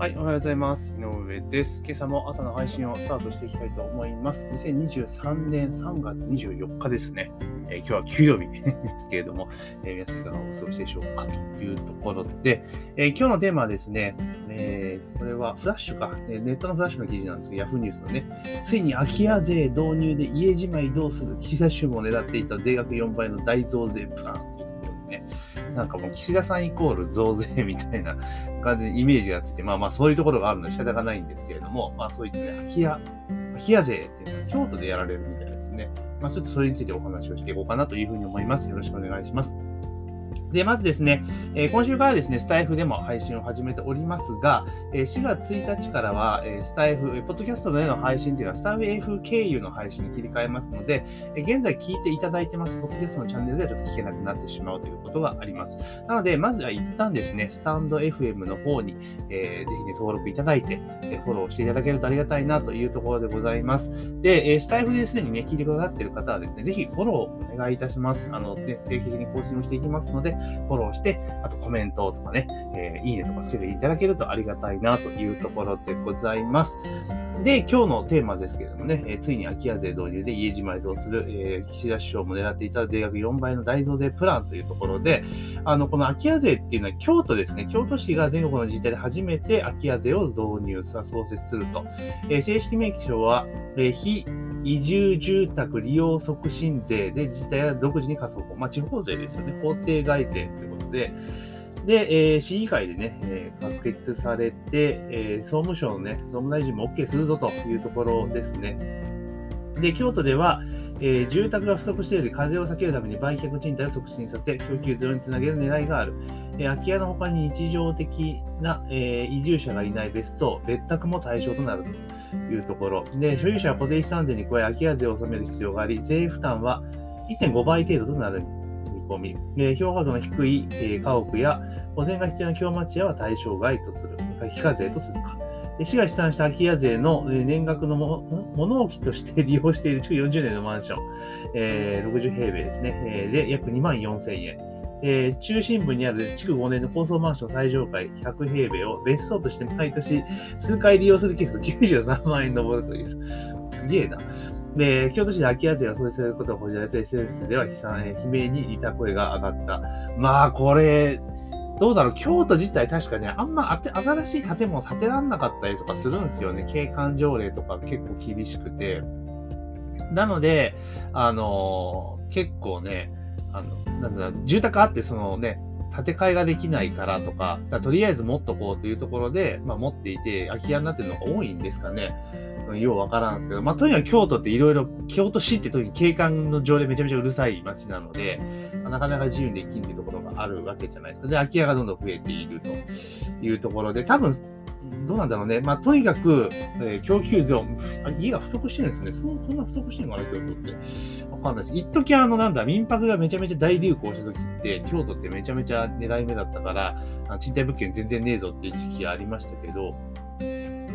はい、おはようございます。井上です。今朝も朝の配信をスタートしていきたいと思います。2023年3月24日ですね。えー、今日は給料日ですけれども、えー、皆さんいかがお過ごしでしょうかというところで、えー、今日のテーマはですね、えこれはフラッシュか、えネットのフラッシュの記事なんですけど、Yahoo ニュースのね、ついに空き家税導入で家じまいどうする？岸田首相も狙っていた税額4倍の大増税プランというところでね、なんかもう岸田さんイコール増税みたいな完全にイメージがついて、まあまあそういうところがあるので仕方がないんですけれども、まあそういったね、空き家、空き家税っていうのは京都でやられるみたいですね。まあちょっとそれについてお話をしていこうかなというふうに思います。よろしくお願いします。で、まずですね、えー、今週からですね、スタイフでも配信を始めておりますが、えー、4月1日からは、えー、スタイフ、ポッドキャストでの配信というのは、スタイフ経由の配信に切り替えますので、え現在聞いていただいてます、ポッドキャストのチャンネルではちょっと聞けなくなってしまうということがあります。なので、まずは一旦ですね、スタンド FM の方に、えー、ぜひね、登録いただいて、えフォローしていただけるとありがたいなというところでございます。で、えスタイフですでにね、聞いてくださっている方はですね、ぜひフォローお願いいたします。あの、定期的に更新をしていきますので、フォローして、あとコメントとかね、えー、いいねとかつけていただけるとありがたいなというところでございます。で、今日のテーマですけれどもね、えー、ついに空き家税導入で家じまいどうする、えー、岸田首相も狙っていた税額4倍の大増税プランというところで、あの、この空き家税っていうのは京都ですね、京都市が全国の自治体で初めて空き家税を導入、創設すると。えー、正式名称は、えー、非移住住宅利用促進税で自治体が独自に課すまあ、地方税ですよね、法定外税ということで、で、えー、市議会でね、えー、可決されて、えー、総務省のね、総務大臣も OK するぞというところですね。で、京都では、えー、住宅が不足している風を避けるために売却賃貸を促進させ、供給ゼロにつなげる狙いがある。えー、空き家の他に日常的な、えー、移住者がいない別荘、別宅も対象となるというところ。で、所有者は固定資産税に加え空き家税を納める必要があり、税負担は1.5倍程度となる見込み。えー、評価度の低い、え、家屋や保全が必要な京町屋は対象外とする。非課税とするか。市が試算した空き家税の年額の物置として利用している築40年のマンション、えー、60平米ですね、えー、で約2万4000円。えー、中心部にある築5年の高層マンション最上階100平米を別荘として毎年数回利用するケースが93万円上るという。すげえな。で、京都市で空き家税が創設されることが報じられて SNS では悲惨、悲鳴に似た声が上がった。まあ、これ、どうだろう、京都自体確かね、あんま新しい建物建てらんなかったりとかするんですよね。景観条例とか結構厳しくて。なので、あのー、結構ね、あの、なんだ、住宅あって、そのね、建て替えができないからとか、かとりあえず持っとこうというところで、まあ、持っていて、空き家になってるのが多いんですかね。ようわからんですけど、まあ、とにかく京都っていろいろ、京都市って時に景観の条例めちゃめちゃうるさい街なので、まあ、なかなか自由にできんっていうところがあるわけじゃないですか。で、空き家がどんどん増えているというところで、多分、どうなんだろうね。まあ、とにかく、えー、供給増、家が不足してるんですね。そそんな不足してるのかな、京都って。わかんないです。一時あの、なんだ、民泊がめちゃめちゃ大流行した時って、京都ってめちゃめちゃ狙い目だったから、賃貸物件全然ねえぞっていう時期がありましたけど、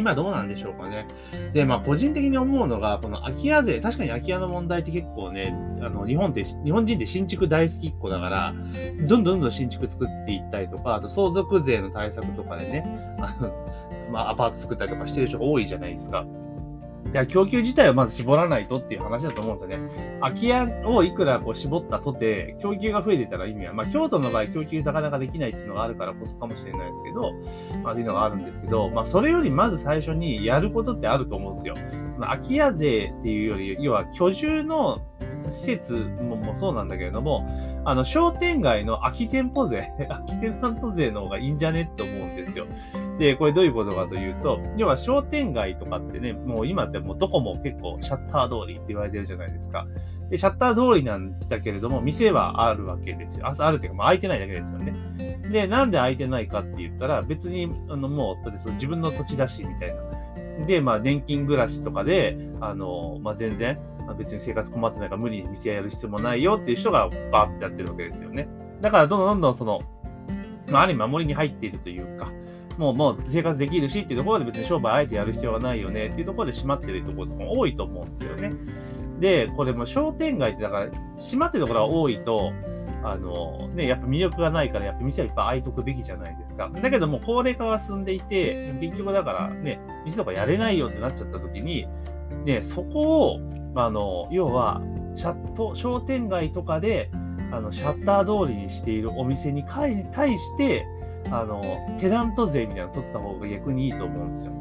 今どうなんでしょうかね。で、まあ、個人的に思うのが、この空き家税、確かに空き家の問題って結構ね、あの、日本って、日本人って新築大好きっ子だから、どんどんどんどん新築作っていったりとか、あと相続税の対策とかでね、あの、まあ、アパート作ったりとかしてる人が多いじゃないですか。いや、供給自体をまず絞らないとっていう話だと思うんですよね。空き家をいくらこう絞ったとて、供給が増えてたら意味は、まあ、京都の場合、供給なかなかできないっていうのがあるからこそかもしれないですけど、まあ、っていうのがあるんですけど、まあ、それよりまず最初にやることってあると思うんですよ。空き家税っていうより、要は居住の施設ももそうなんだけれども、あの、商店街の空き店舗税、空きテナント税の方がいいんじゃねって思うんですよ。で、これどういうことかというと、要は商店街とかってね、もう今ってもうどこも結構シャッター通りって言われてるじゃないですか。で、シャッター通りなんだけれども、店はあるわけですよ。ああるっていうか、まあ、空いてないだけですよね。で、なんで空いてないかって言ったら、別に、あの、もう、だってその自分の土地だし、みたいな。で、まあ、年金暮らしとかで、あの、まあ、全然、別に生活困ってないから無理に店やる必要もないよっていう人がバーってやってるわけですよね。だからどんどんどんどんその、まあ、ある意味守りに入っているというか、もうもう生活できるしっていうところで別に商売あえてやる必要はないよねっていうところで閉まってるところも多いと思うんですよね。で、これも商店街ってだから閉まってるところが多いと、あの、ね、やっぱ魅力がないから、やっぱ店はいっぱい開いとくべきじゃないですか。だけども、高齢化が進んでいて、結局だからね、店とかやれないよってなっちゃった時に、ね、そこを、あの、要は、シャット、商店街とかで、あの、シャッター通りにしているお店に対して、あの、テナント税みたいなの取った方が逆にいいと思うんですよ。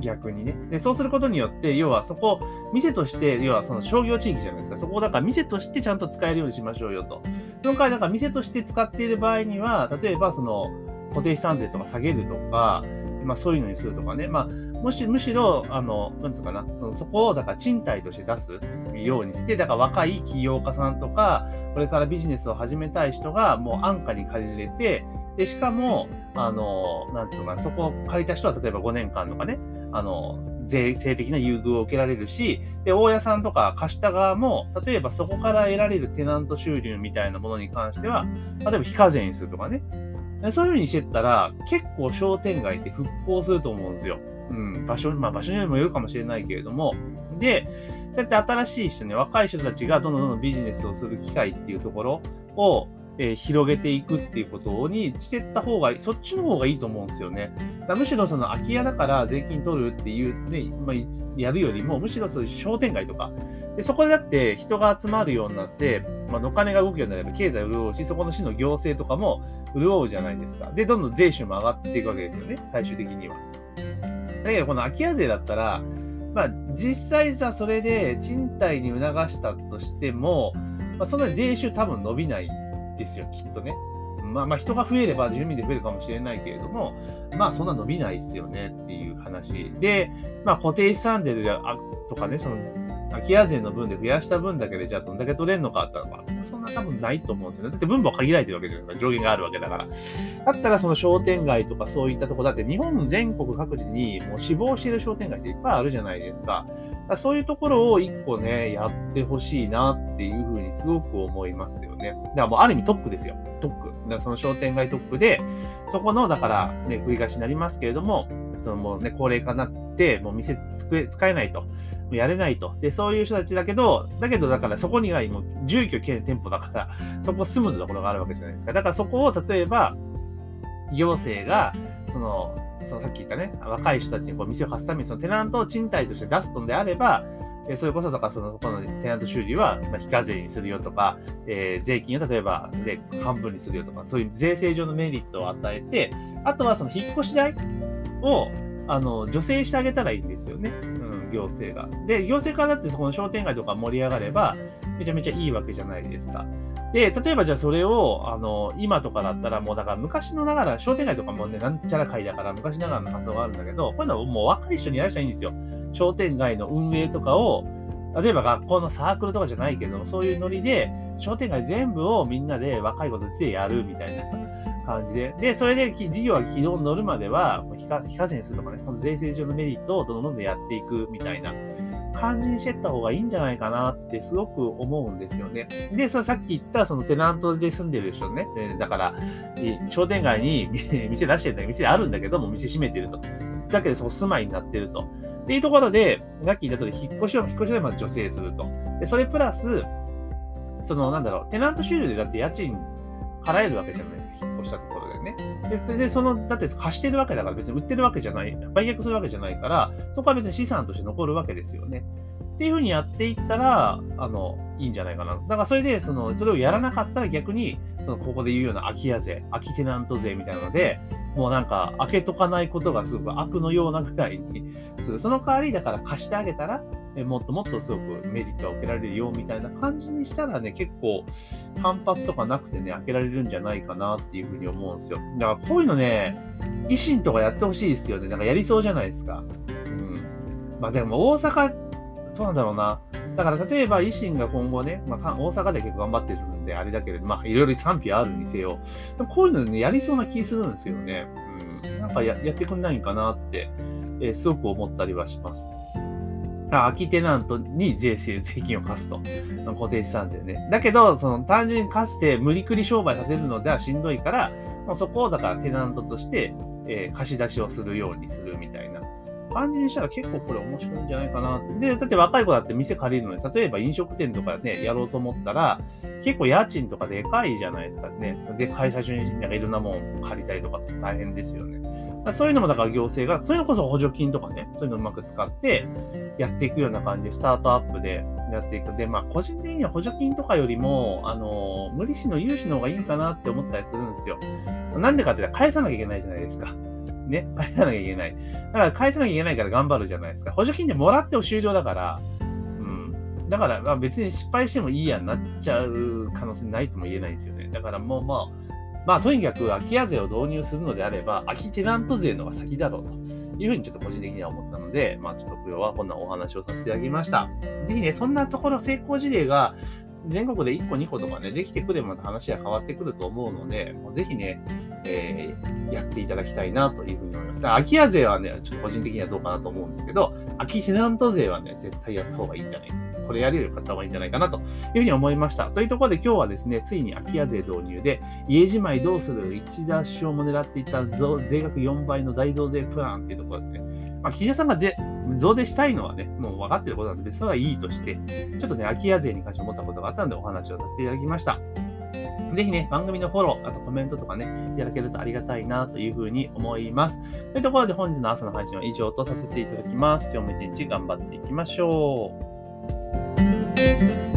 逆にね。で、そうすることによって、要はそこ、店として、要はその商業地域じゃないですか。そこをだから店としてちゃんと使えるようにしましょうよと。その代わり、だから店として使っている場合には、例えばその固定資産税とか下げるとか、まあそういうのにするとかね。まあ、むしむしろ、あの、なんつうかな、そのそこをだから賃貸として出すようにして、だから若い起業家さんとか、これからビジネスを始めたい人がもう安価に借りれて、で、しかも、あの、なんつうのかな、そこを借りた人は例えば5年間とかね、あの、税制的な優遇を受けられるし、で、大家さんとか貸した側も、例えばそこから得られるテナント収入みたいなものに関しては、例えば非課税にするとかね。そういうふうにしてったら、結構商店街って復興すると思うんですよ。うん、場所、まあ場所にもよるかもしれないけれども。で、そうやって新しい人ね、若い人たちがどんどんどんどんビジネスをする機会っていうところを、えー、広げていくっていうことにしてった方が、そっちの方がいいと思うんですよね。だむしろその空き家だから税金取るっていうね、まあ、やるよりも、むしろそういう商店街とか、でそこでだって人が集まるようになって、まあ、お金が動くようになれば経済潤うし、そこの市の行政とかも潤うじゃないですか。で、どんどん税収も上がっていくわけですよね、最終的には。だけど、この空き家税だったら、まあ、実際さ、それで賃貸に促したとしても、まあ、そんな税収多分伸びないですよ、きっとね。まあまあ人が増えれば住民で増えるかもしれないけれども、まあそんな伸びないですよねっていう話。で、まあ固定資産税であとかね、その空き家税の分で増やした分だけでじゃあどんだけ取れるのかあったのか、そんな多分ないと思うんですよね。だって分母限られてるわけじゃないですか。上限があるわけだから。だったらその商店街とかそういったとこだって日本全国各地にもう死亡している商店街っていっぱいあるじゃないですか。そういうところを一個ね、やってほしいなっていうふうにすごく思いますよね。だからもうある意味トップですよ。トップ。だその商店街トップで、そこの、だからね、繰り返しになりますけれども、そのもうね、高齢化になって、もう店使えないと。やれないと。で、そういう人たちだけど、だけど、だからそこにはもう住居兼店舗だから、そこ住むところがあるわけじゃないですか。だからそこを例えば、行政が、その、そのさっき言ったね、若い人たちにこう店を貸すためにそのテナントを賃貸として出すのであれば、えそれこそとか、その、このテナント収入は、ま非課税にするよとか、えー、税金を例えば、で、半分にするよとか、そういう税制上のメリットを与えて、あとはその引っ越し代を、あの、助成してあげたらいいんですよね。うん、行政が。で、行政からだってそこの商店街とか盛り上がれば、めちゃめちゃいいわけじゃないですか。で、例えばじゃあそれを、あの、今とかだったらもうだから昔のながら、商店街とかもね、なんちゃら会だから昔ながらの発想があるんだけど、こういうのはもう若い人にやらしたらいいんですよ。商店街の運営とかを、例えば学校のサークルとかじゃないけど、そういうノリで、商店街全部をみんなで若い子たちでやるみたいな感じで。で、それで事業が軌道に乗るまでは、非課税にするとかね、この税制上のメリットをどんどんどんやっていくみたいな感じにしてった方がいいんじゃないかなってすごく思うんですよね。で、そさっき言ったそのテナントで住んでる人ね、だから、商店街に 店出してるんだけど、店あるんだけども、店閉めてると。だけどそこ住まいになってると。っていうところで、さっき言った通り、引っ越しを、引っ越しでまず助成すると。で、それプラス、その、なんだろう、テナント収入でだって家賃払えるわけじゃないですか、引っ越したところでね。で、でその、だって貸してるわけだから別に売ってるわけじゃない、売却するわけじゃないから、そこは別に資産として残るわけですよね。っていうふうにやっていったら、あの、いいんじゃないかな。だからそれで、その、それをやらなかったら逆に、その、ここで言うような空き家税、空きテナント税みたいなので、もうなんか、開けとかないことがすごく悪のようなぐらいにする。その代わり、だから貸してあげたら、えもっともっとすごくメリットが受けられるよみたいな感じにしたらね、結構反発とかなくてね、開けられるんじゃないかなっていうふうに思うんですよ。だからこういうのね、維新とかやってほしいですよね。なんかやりそうじゃないですか。うん。まあでも大阪、どうなんだろうな。だから例えば維新が今後ね、まあ、大阪で結構頑張ってるんで、あれだけれど、まあいろいろ賛否あるにせよ。でもこういうのね、やりそうな気するんですよね。うん。なんかややってくんないんかなって、えー、すごく思ったりはします。空きテナントに税制、税金を課すと。固定資産税ね。だけど、その単純に課して無理くり商売させるのではしんどいから、そこをだからテナントとして、えー、貸し出しをするようにするみたいな。感じにしたら結構これ面白いんじゃないかな。で、だって若い子だって店借りるのに、例えば飲食店とかね、やろうと思ったら、結構家賃とかでかいじゃないですかね。でかい最初になんかいろんなもん借りたりとか大変ですよね。そういうのもだから行政が、そういうこそ補助金とかね、そういうのうまく使ってやっていくような感じで、スタートアップでやっていく。で、まあ、個人的には補助金とかよりも、あの、無利子の融資の方がいいかなって思ったりするんですよ。なんでかって言ったら返さなきゃいけないじゃないですか。ね、返さなきゃいけない。だから返さなきゃいけないから頑張るじゃないですか。補助金でもらっても終了だから、うん。だから、まあ、別に失敗してもいいやになっちゃう可能性ないとも言えないんですよね。だからもうまあ、まあ、とにかく空き家税を導入するのであれば、空きテナント税の方が先だろうというふうにちょっと個人的には思ったので、まあ、ちょっと今日はこんなお話をさせていただきました。ぜひね、そんなところ成功事例が全国で1個2個とかね、できてくればまた話は変わってくると思うので、もうぜひね、えー、やっていただきたいなというふうに思います。空き家税はね、ちょっと個人的にはどうかなと思うんですけど、空きテナント税はね、絶対やった方がいいんじゃないかこれやれる方はいいんじゃないかなというふうに思いました。というところで今日はですね、ついに空き家税導入で、家じまいどうする一田首相も狙っていた税額4倍の大増税プランっていうところですね、まあ、岸田さんが増税したいのはね、もう分かってることなんで、それはいいとして、ちょっとね、空き家税に関して思ったことがあったのでお話をさせていただきました。ぜひね、番組のフォロー、あとコメントとかね、いただけるとありがたいなというふうに思います。というところで本日の朝の配信は以上とさせていただきます。今日も一日頑張っていきましょう。